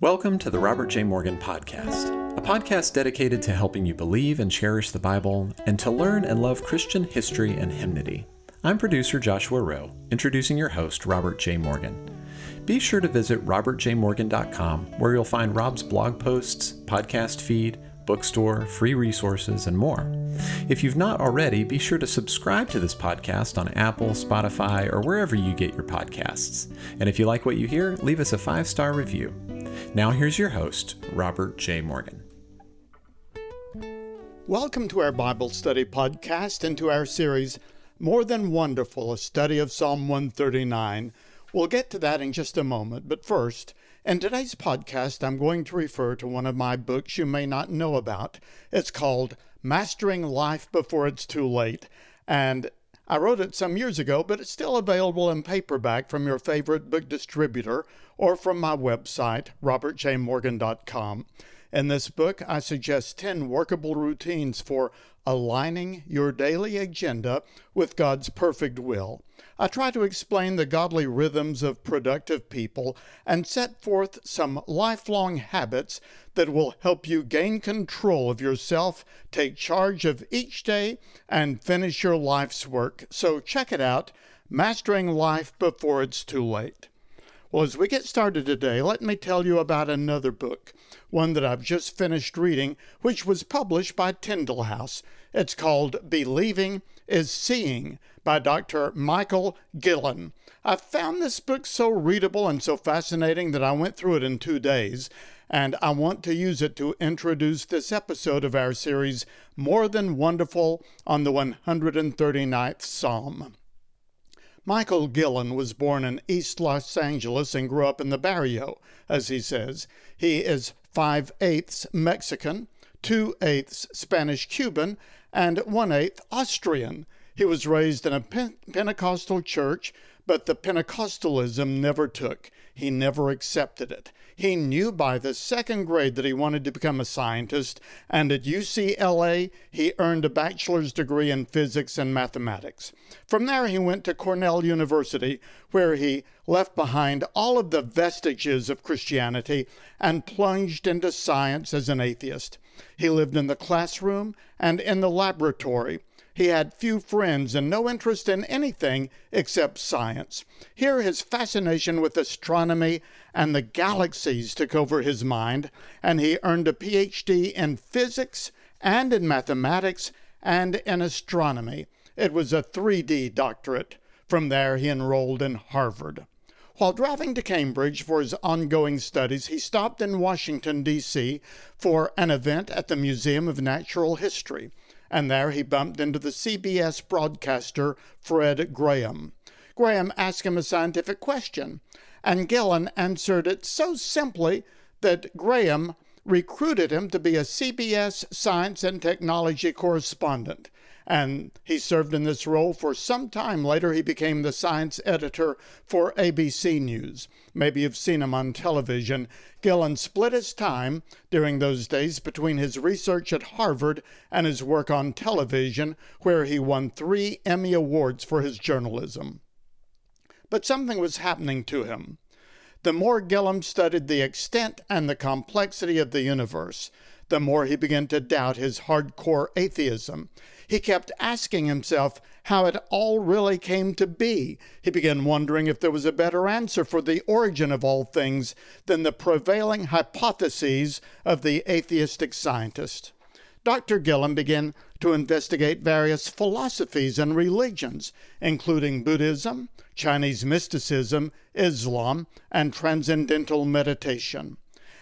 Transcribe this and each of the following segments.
Welcome to the Robert J. Morgan Podcast, a podcast dedicated to helping you believe and cherish the Bible and to learn and love Christian history and hymnody. I'm producer Joshua Rowe, introducing your host, Robert J. Morgan. Be sure to visit robertjmorgan.com, where you'll find Rob's blog posts, podcast feed, bookstore, free resources, and more. If you've not already, be sure to subscribe to this podcast on Apple, Spotify, or wherever you get your podcasts. And if you like what you hear, leave us a five star review. Now, here's your host, Robert J. Morgan. Welcome to our Bible study podcast and to our series, More Than Wonderful, a study of Psalm 139. We'll get to that in just a moment, but first, in today's podcast, I'm going to refer to one of my books you may not know about. It's called Mastering Life Before It's Too Late, and I wrote it some years ago, but it's still available in paperback from your favorite book distributor or from my website, robertjmorgan.com. In this book, I suggest 10 workable routines for aligning your daily agenda with God's perfect will. I try to explain the godly rhythms of productive people and set forth some lifelong habits that will help you gain control of yourself, take charge of each day, and finish your life's work. So check it out Mastering Life Before It's Too Late. Well, as we get started today, let me tell you about another book, one that I've just finished reading, which was published by Tyndale House. It's called Believing is Seeing by Dr. Michael Guillen. I found this book so readable and so fascinating that I went through it in two days, and I want to use it to introduce this episode of our series, More Than Wonderful, on the 139th Psalm. Michael Guillen was born in East Los Angeles and grew up in the barrio, as he says. He is five eighths Mexican, two eighths Spanish Cuban, and one eighth Austrian. He was raised in a Pentecostal church, but the Pentecostalism never took. He never accepted it. He knew by the second grade that he wanted to become a scientist, and at UCLA, he earned a bachelor's degree in physics and mathematics. From there, he went to Cornell University, where he left behind all of the vestiges of Christianity and plunged into science as an atheist. He lived in the classroom and in the laboratory. He had few friends and no interest in anything except science. Here, his fascination with astronomy and the galaxies took over his mind, and he earned a PhD in physics and in mathematics and in astronomy. It was a 3D doctorate. From there, he enrolled in Harvard. While driving to Cambridge for his ongoing studies, he stopped in Washington, D.C. for an event at the Museum of Natural History and there he bumped into the CBS broadcaster Fred Graham. Graham asked him a scientific question, and Guillen answered it so simply that Graham recruited him to be a CBS science and technology correspondent and he served in this role for some time. Later, he became the science editor for ABC News. Maybe you've seen him on television. Guillen split his time during those days between his research at Harvard and his work on television, where he won three Emmy Awards for his journalism. But something was happening to him. The more Guillen studied the extent and the complexity of the universe, the more he began to doubt his hardcore atheism. He kept asking himself how it all really came to be. He began wondering if there was a better answer for the origin of all things than the prevailing hypotheses of the atheistic scientist. Dr. Guillen began to investigate various philosophies and religions, including Buddhism, Chinese mysticism, Islam, and transcendental meditation.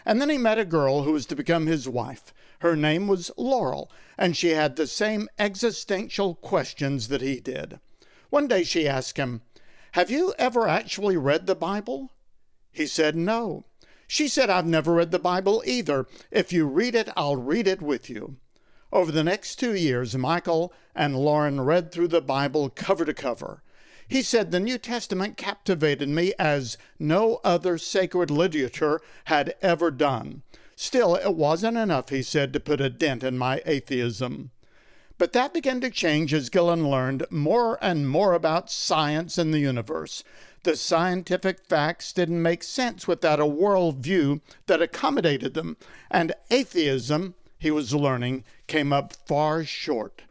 And then he met a girl who was to become his wife. Her name was Laurel, and she had the same existential questions that he did. One day she asked him, Have you ever actually read the Bible? He said, No. She said, I've never read the Bible either. If you read it, I'll read it with you. Over the next two years, Michael and Laurel read through the Bible cover to cover. He said the New Testament captivated me as no other sacred literature had ever done. Still, it wasn't enough, he said, to put a dent in my atheism. But that began to change as Guillen learned more and more about science and the universe. The scientific facts didn't make sense without a worldview that accommodated them, and atheism, he was learning, came up far short.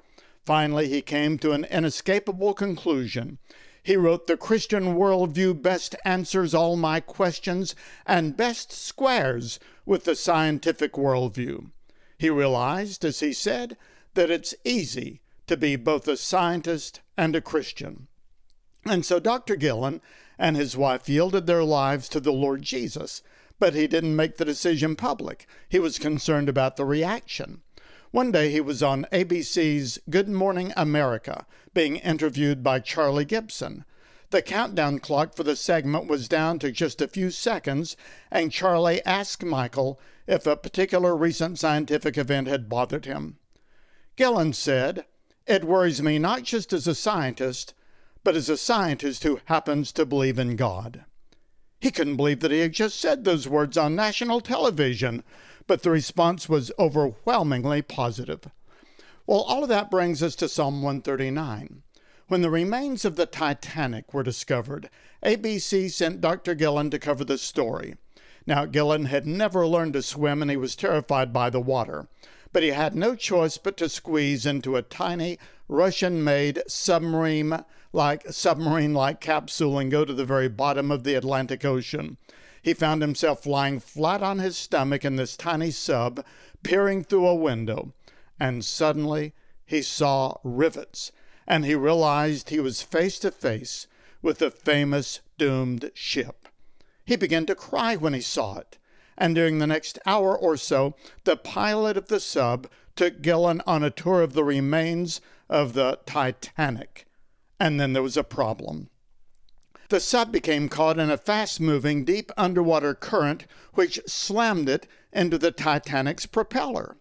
Finally, he came to an inescapable conclusion. He wrote, The Christian worldview best answers all my questions and best squares with the scientific worldview. He realized, as he said, that it's easy to be both a scientist and a Christian. And so Dr. Guillen and his wife yielded their lives to the Lord Jesus, but he didn't make the decision public. He was concerned about the reaction. One day he was on ABC's Good Morning America being interviewed by Charlie Gibson. The countdown clock for the segment was down to just a few seconds, and Charlie asked Michael if a particular recent scientific event had bothered him. Guillen said, It worries me not just as a scientist, but as a scientist who happens to believe in God. He couldn't believe that he had just said those words on national television, but the response was overwhelmingly positive. Well, all of that brings us to Psalm 139. When the remains of the Titanic were discovered, ABC sent Dr. Guillen to cover the story. Now, Guillen had never learned to swim and he was terrified by the water, but he had no choice but to squeeze into a tiny Russian made submarine like submarine like capsule and go to the very bottom of the Atlantic Ocean. He found himself lying flat on his stomach in this tiny sub, peering through a window, and suddenly he saw rivets and he realized he was face to face with the famous doomed ship. He began to cry when he saw it, and during the next hour or so, the pilot of the sub took Guillen on a tour of the remains of the Titanic. And then there was a problem. The sub became caught in a fast moving, deep underwater current which slammed it into the Titanic's propeller.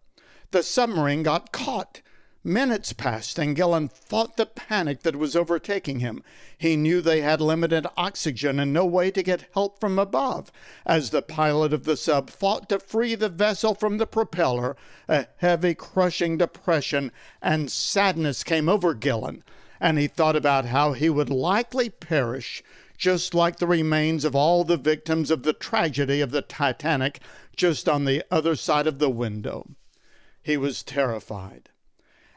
The submarine got caught Minutes passed, and Guillen fought the panic that was overtaking him. He knew they had limited oxygen and no way to get help from above. As the pilot of the sub fought to free the vessel from the propeller, a heavy, crushing depression and sadness came over Guillen, and he thought about how he would likely perish, just like the remains of all the victims of the tragedy of the Titanic, just on the other side of the window. He was terrified.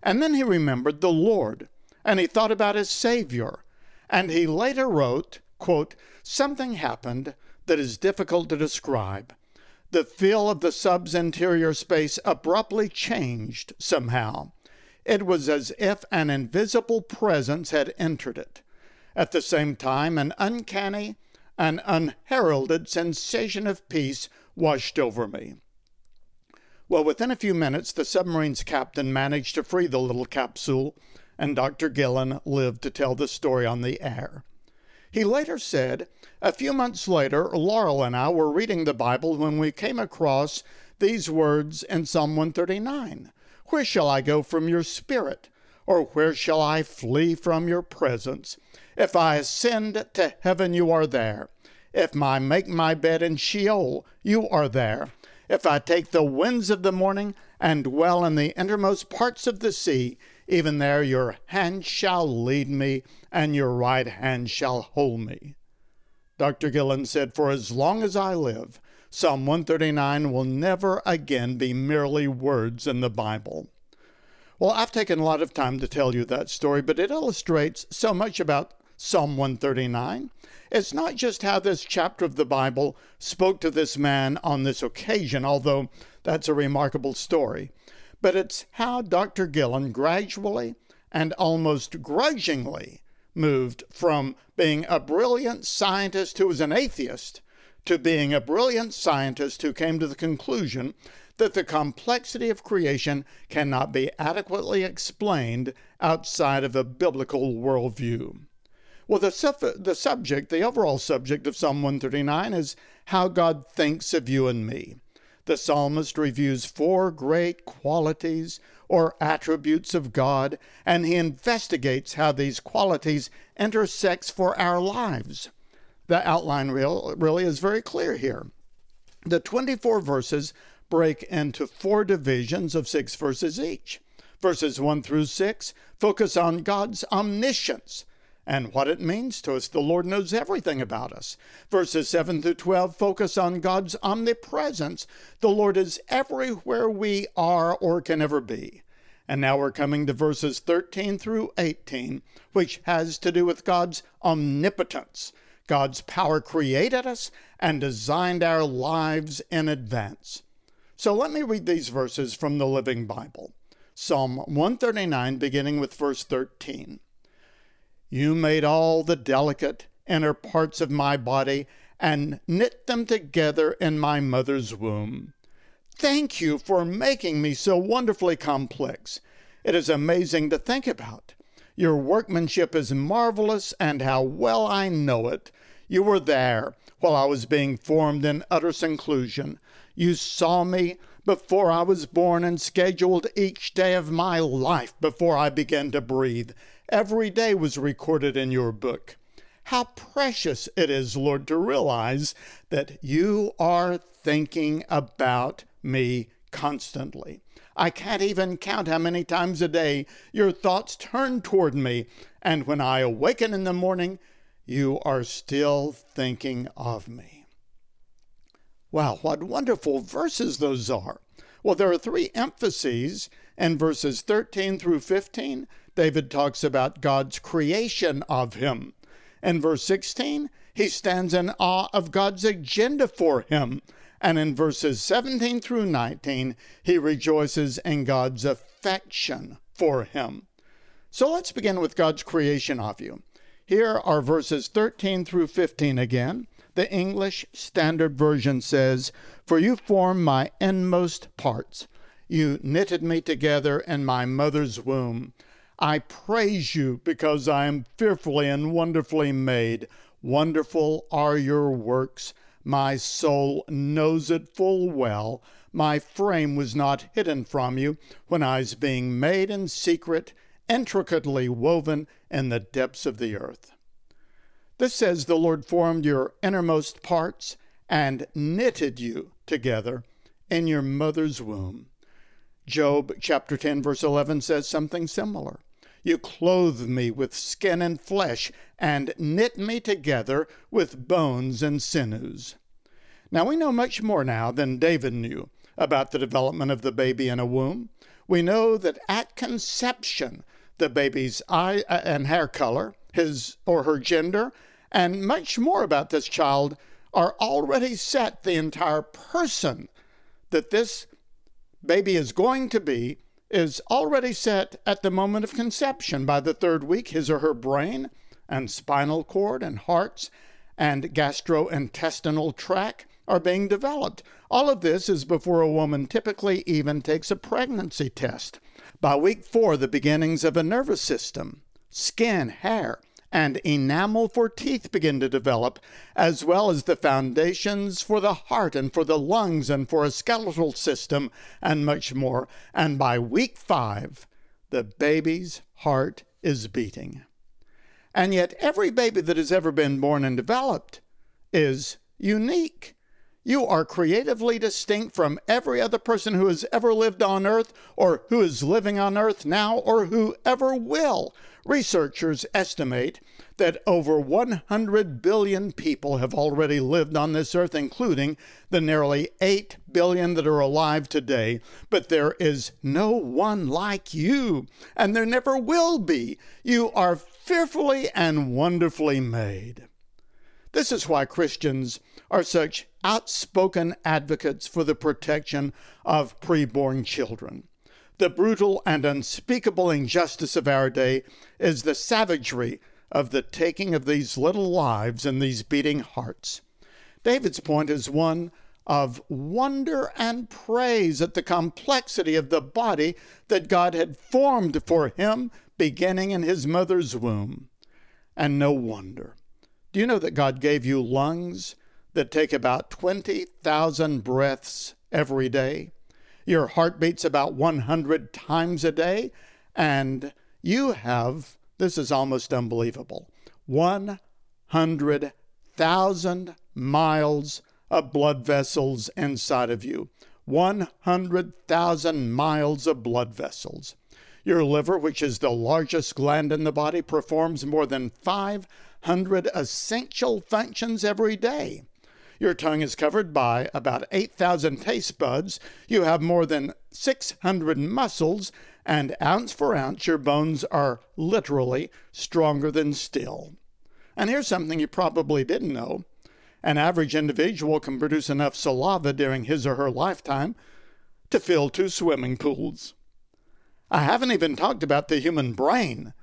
And then he remembered the Lord, and he thought about his Savior. And he later wrote, quote, Something happened that is difficult to describe. The feel of the sub's interior space abruptly changed somehow. It was as if an invisible presence had entered it. At the same time, an uncanny, an unheralded sensation of peace washed over me. Well, within a few minutes, the submarine's captain managed to free the little capsule, and Dr. Guillen lived to tell the story on the air. He later said, A few months later, Laurel and I were reading the Bible when we came across these words in Psalm 139 Where shall I go from your spirit? Or where shall I flee from your presence? If I ascend to heaven, you are there. If I make my bed in Sheol, you are there. If I take the winds of the morning and dwell in the innermost parts of the sea, even there your hand shall lead me, and your right hand shall hold me. Dr. Guillen said, For as long as I live, Psalm 139 will never again be merely words in the Bible. Well, I've taken a lot of time to tell you that story, but it illustrates so much about Psalm 139. It's not just how this chapter of the Bible spoke to this man on this occasion, although that's a remarkable story, but it's how Dr. Guillen gradually and almost grudgingly moved from being a brilliant scientist who was an atheist to being a brilliant scientist who came to the conclusion that the complexity of creation cannot be adequately explained outside of a biblical worldview. Well, the, sub- the subject, the overall subject of Psalm 139 is how God thinks of you and me. The psalmist reviews four great qualities or attributes of God, and he investigates how these qualities intersect for our lives. The outline real, really is very clear here. The 24 verses break into four divisions of six verses each. Verses 1 through 6 focus on God's omniscience, and what it means to us. The Lord knows everything about us. Verses 7 through 12 focus on God's omnipresence. The Lord is everywhere we are or can ever be. And now we're coming to verses 13 through 18, which has to do with God's omnipotence. God's power created us and designed our lives in advance. So let me read these verses from the Living Bible. Psalm 139, beginning with verse 13. You made all the delicate inner parts of my body and knit them together in my mother's womb. Thank you for making me so wonderfully complex. It is amazing to think about. Your workmanship is marvelous, and how well I know it. You were there while I was being formed in utter seclusion. You saw me before I was born and scheduled each day of my life before I began to breathe. Every day was recorded in your book. How precious it is, Lord, to realize that you are thinking about me constantly. I can't even count how many times a day your thoughts turn toward me, and when I awaken in the morning, you are still thinking of me. Wow, what wonderful verses those are. Well, there are three emphases in verses 13 through 15. David talks about God's creation of him. In verse 16, he stands in awe of God's agenda for him. And in verses 17 through 19, he rejoices in God's affection for him. So let's begin with God's creation of you. Here are verses 13 through 15 again. The English Standard Version says, For you form my inmost parts. You knitted me together in my mother's womb. I praise you because I am fearfully and wonderfully made. Wonderful are your works. My soul knows it full well. My frame was not hidden from you when I was being made in secret, intricately woven in the depths of the earth. This says the Lord formed your innermost parts and knitted you together in your mother's womb. Job chapter 10, verse 11 says something similar. You clothe me with skin and flesh, and knit me together with bones and sinews. Now we know much more now than David knew about the development of the baby in a womb. We know that at conception, the baby's eye uh, and hair color, his or her gender, and much more about this child are already set. The entire person that this baby is going to be is already set at the moment of conception. By the third week, his or her brain and spinal cord and hearts and gastrointestinal tract are being developed. All of this is before a woman typically even takes a pregnancy test. By week four, the beginnings of a nervous system, skin, hair, and enamel for teeth begin to develop, as well as the foundations for the heart and for the lungs and for a skeletal system and much more. And by week five, the baby's heart is beating. And yet, every baby that has ever been born and developed is unique. You are creatively distinct from every other person who has ever lived on earth, or who is living on earth now, or who ever will. Researchers estimate that over 100 billion people have already lived on this earth, including the nearly 8 billion that are alive today. But there is no one like you, and there never will be. You are fearfully and wonderfully made. This is why Christians are such outspoken advocates for the protection of preborn children. The brutal and unspeakable injustice of our day is the savagery of the taking of these little lives and these beating hearts. David's point is one of wonder and praise at the complexity of the body that God had formed for him beginning in his mother's womb. And no wonder. Do you know that God gave you lungs that take about 20,000 breaths every day? Your heart beats about 100 times a day, and you have, this is almost unbelievable, 100,000 miles of blood vessels inside of you. 100,000 miles of blood vessels. Your liver, which is the largest gland in the body, performs more than 500 essential functions every day. Your tongue is covered by about 8,000 taste buds. You have more than 600 muscles, and ounce for ounce, your bones are literally stronger than steel. And here's something you probably didn't know an average individual can produce enough saliva during his or her lifetime to fill two swimming pools. I haven't even talked about the human brain,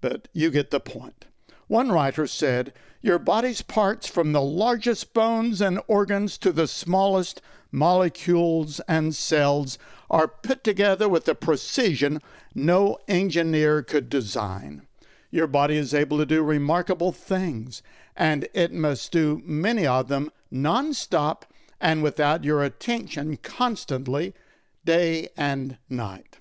but you get the point. One writer said, Your body's parts, from the largest bones and organs to the smallest molecules and cells, are put together with a precision no engineer could design. Your body is able to do remarkable things, and it must do many of them nonstop and without your attention constantly, day and night.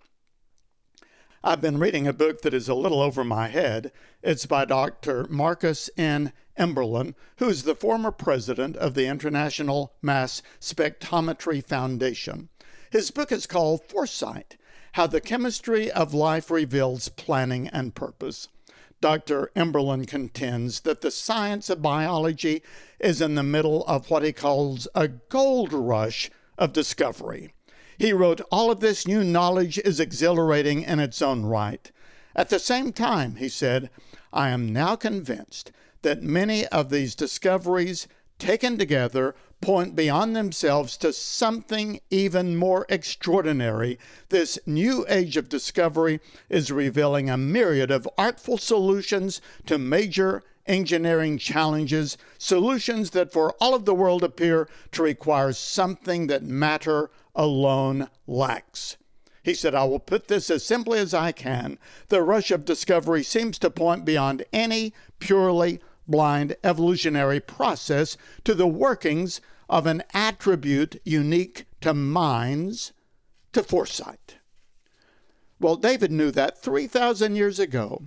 I've been reading a book that is a little over my head. It's by Dr. Marcos N. Eberlin, who is the former president of the International Mass Spectrometry Foundation. His book is called Foresight How the Chemistry of Life Reveals Planning and Purpose. Dr. Eberlin contends that the science of biology is in the middle of what he calls a gold rush of discovery. He wrote, All of this new knowledge is exhilarating in its own right. At the same time, he said, I am now convinced that many of these discoveries, taken together, point beyond themselves to something even more extraordinary. This new age of discovery is revealing a myriad of artful solutions to major engineering challenges, solutions that for all of the world appear to require something that matter alone lacks. He said, I will put this as simply as I can. The rush of discovery seems to point beyond any purely blind evolutionary process to the workings of an attribute unique to minds, to foresight. Well, David knew that 3,000 years ago.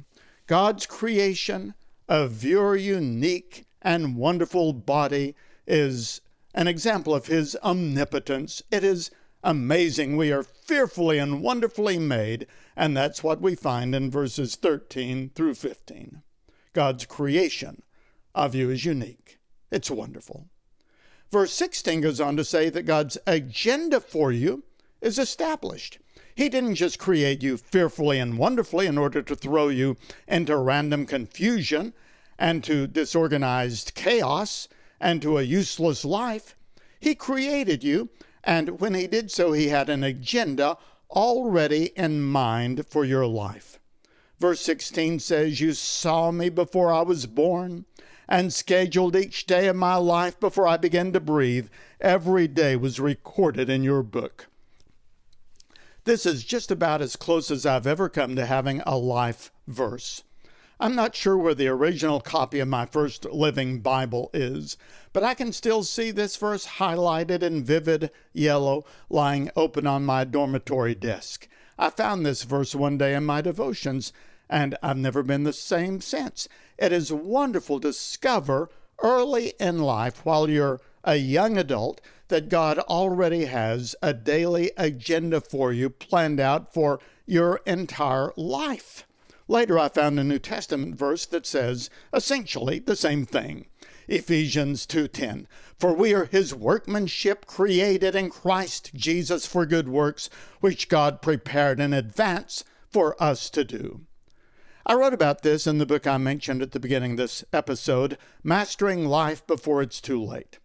God's creation of your unique and wonderful body is an example of his omnipotence. It is amazing. We are fearfully and wonderfully made, and that's what we find in verses 13 through 15. God's creation of you is unique. It's wonderful. Verse 16 goes on to say that God's agenda for you is established. He didn't just create you fearfully and wonderfully in order to throw you into random confusion and to disorganized chaos and to a useless life. He created you and when he did so, he had an agenda already in mind for your life. Verse 16 says, You saw me before I was born and scheduled each day of my life before I began to breathe. Every day was recorded in your book. This is just about as close as I've ever come to having a life verse. I'm not sure where the original copy of my first living Bible is, but I can still see this verse highlighted in vivid yellow lying open on my dormitory desk. I found this verse one day in my devotions, and I've never been the same since. It is wonderful to discover early in life, while you're a young adult, that God already has a daily agenda for you planned out for your entire life. Later, I found a New Testament verse that says essentially the same thing. Ephesians 2:10 For we are his workmanship created in Christ Jesus for good works which God prepared in advance for us to do. I wrote about this in the book I mentioned at the beginning of this episode, Mastering Life Before It's Too Late.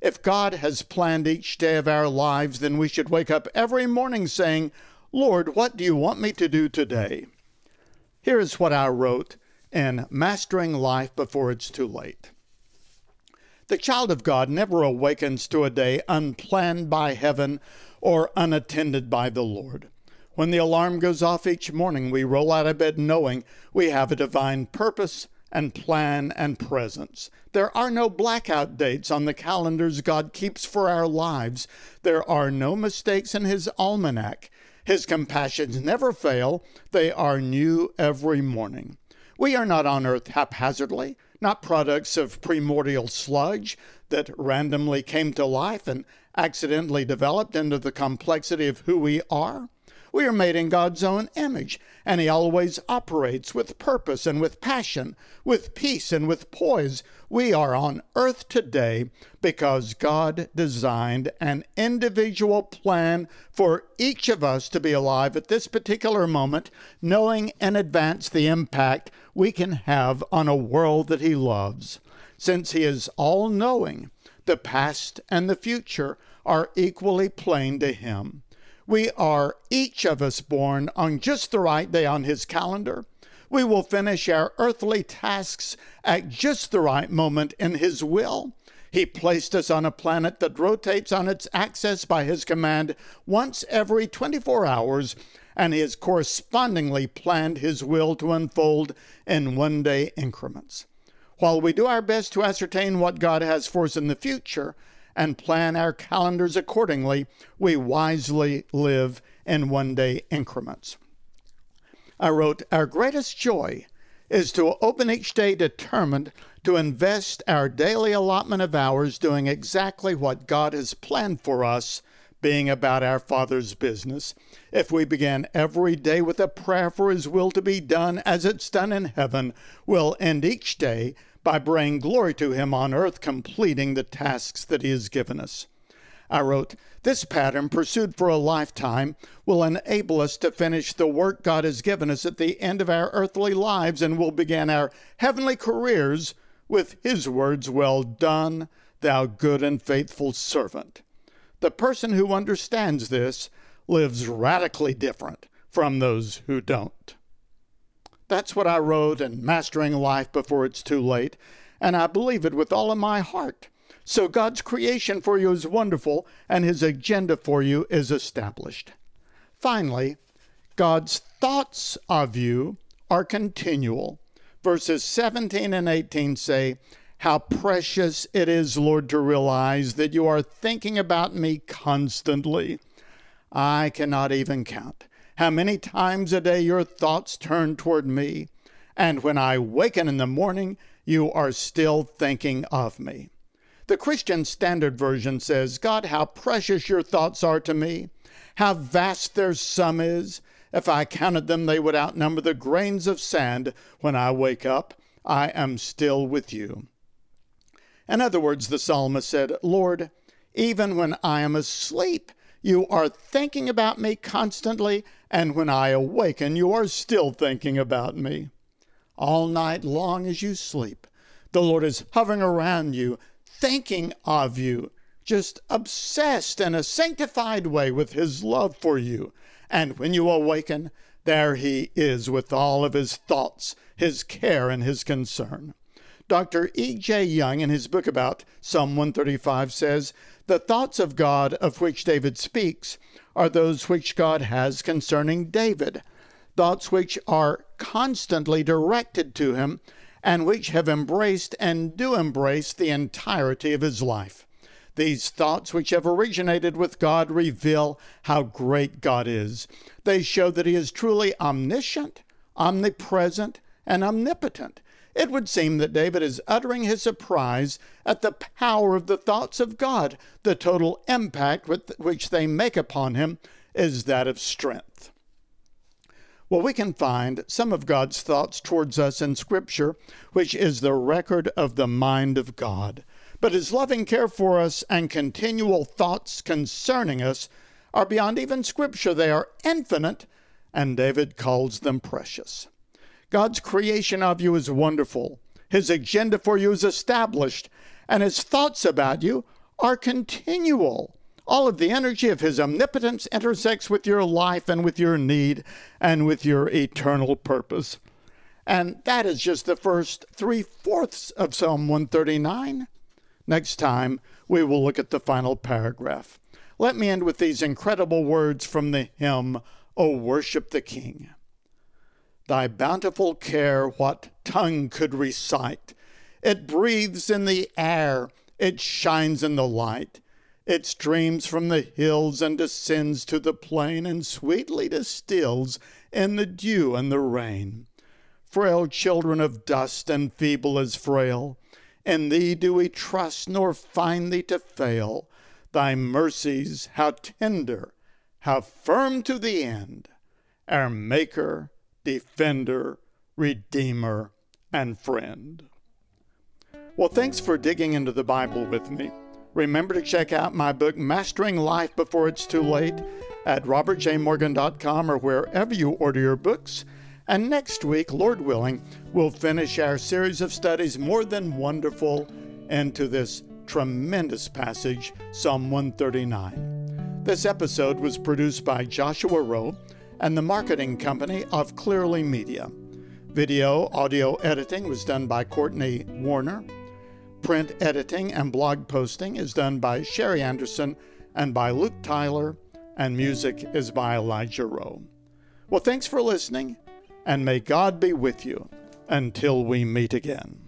If God has planned each day of our lives, then we should wake up every morning saying, Lord, what do you want me to do today? Here is what I wrote in Mastering Life Before It's Too Late. The child of God never awakens to a day unplanned by heaven or unattended by the Lord. When the alarm goes off each morning, we roll out of bed knowing we have a divine purpose and plan and presence. There are no blackout dates on the calendars God keeps for our lives. There are no mistakes in His almanac. His compassions never fail, they are new every morning. We are not on earth haphazardly, not products of primordial sludge that randomly came to life and accidentally developed into the complexity of who we are. We are made in God's own image, and He always operates with purpose and with passion, with peace and with poise. We are on earth today because God designed an individual plan for each of us to be alive at this particular moment, knowing in advance the impact we can have on a world that He loves. Since He is all knowing, the past and the future are equally plain to Him. We are each of us born on just the right day on His calendar. We will finish our earthly tasks at just the right moment in His will. He placed us on a planet that rotates on its axis by His command once every 24 hours, and He has correspondingly planned His will to unfold in one day increments. While we do our best to ascertain what God has for us in the future, and plan our calendars accordingly, we wisely live in one day increments. I wrote, Our greatest joy is to open each day determined to invest our daily allotment of hours doing exactly what God has planned for us, being about our Father's business. If we begin every day with a prayer for His will to be done as it's done in heaven, we'll end each day by bringing glory to Him on earth, completing the tasks that He has given us. I wrote, This pattern, pursued for a lifetime, will enable us to finish the work God has given us at the end of our earthly lives and will begin our heavenly careers with His words, Well done, thou good and faithful servant. The person who understands this lives radically different from those who don't. That's what I wrote in Mastering Life Before It's Too Late, and I believe it with all of my heart. So God's creation for you is wonderful, and His agenda for you is established. Finally, God's thoughts of you are continual. Verses 17 and 18 say, How precious it is, Lord, to realize that you are thinking about me constantly. I cannot even count how many times a day your thoughts turn toward me, and when I waken in the morning, you are still thinking of me. The Christian Standard Version says, God, how precious your thoughts are to me, how vast their sum is. If I counted them, they would outnumber the grains of sand. When I wake up, I am still with you. In other words, the psalmist said, Lord, even when I am asleep, you are thinking about me constantly, and when I awaken, you are still thinking about me. All night long as you sleep, the Lord is hovering around you, thinking of you, just obsessed in a sanctified way with His love for you. And when you awaken, there He is with all of His thoughts, His care, and His concern. Dr. E.J. Young, in his book about Psalm 135, says the thoughts of God of which David speaks are those which God has concerning David, thoughts which are constantly directed to him and which have embraced and do embrace the entirety of his life. These thoughts, which have originated with God, reveal how great God is. They show that He is truly omniscient, omnipresent, and omnipotent. It would seem that David is uttering his surprise at the power of the thoughts of God. The total impact with which they make upon him is that of strength. Well, we can find some of God's thoughts towards us in Scripture, which is the record of the mind of God. But his loving care for us and continual thoughts concerning us are beyond even Scripture. They are infinite, and David calls them precious. God's creation of you is wonderful. His agenda for you is established, and his thoughts about you are continual. All of the energy of his omnipotence intersects with your life and with your need and with your eternal purpose. And that is just the first three fourths of Psalm 139. Next time, we will look at the final paragraph. Let me end with these incredible words from the hymn, O Worship the King. Thy bountiful care, what tongue could recite? It breathes in the air, it shines in the light. It streams from the hills and descends to the plain, and sweetly distills in the dew and the rain. Frail children of dust and feeble as frail, in thee do we trust, nor find thee to fail. Thy mercies, how tender, how firm to the end our Maker, Defender, Redeemer, and Friend. Well, thanks for digging into the Bible with me. Remember to check out my book, Mastering Life Before It's Too Late, at robertjmorgan.com or wherever you order your books. And next week, Lord willing, we'll finish our series of studies more than wonderful into this tremendous passage, Psalm 139. This episode was produced by Joshua Rowe and the marketing company of Clearly Media. Video audio editing was done by Courtney Warner. Print editing and blog posting is done by Sherry Anderson and by Luke Tyler, and music is by Elijah Rowe. Well, thanks for listening, and may God be with you until we meet again.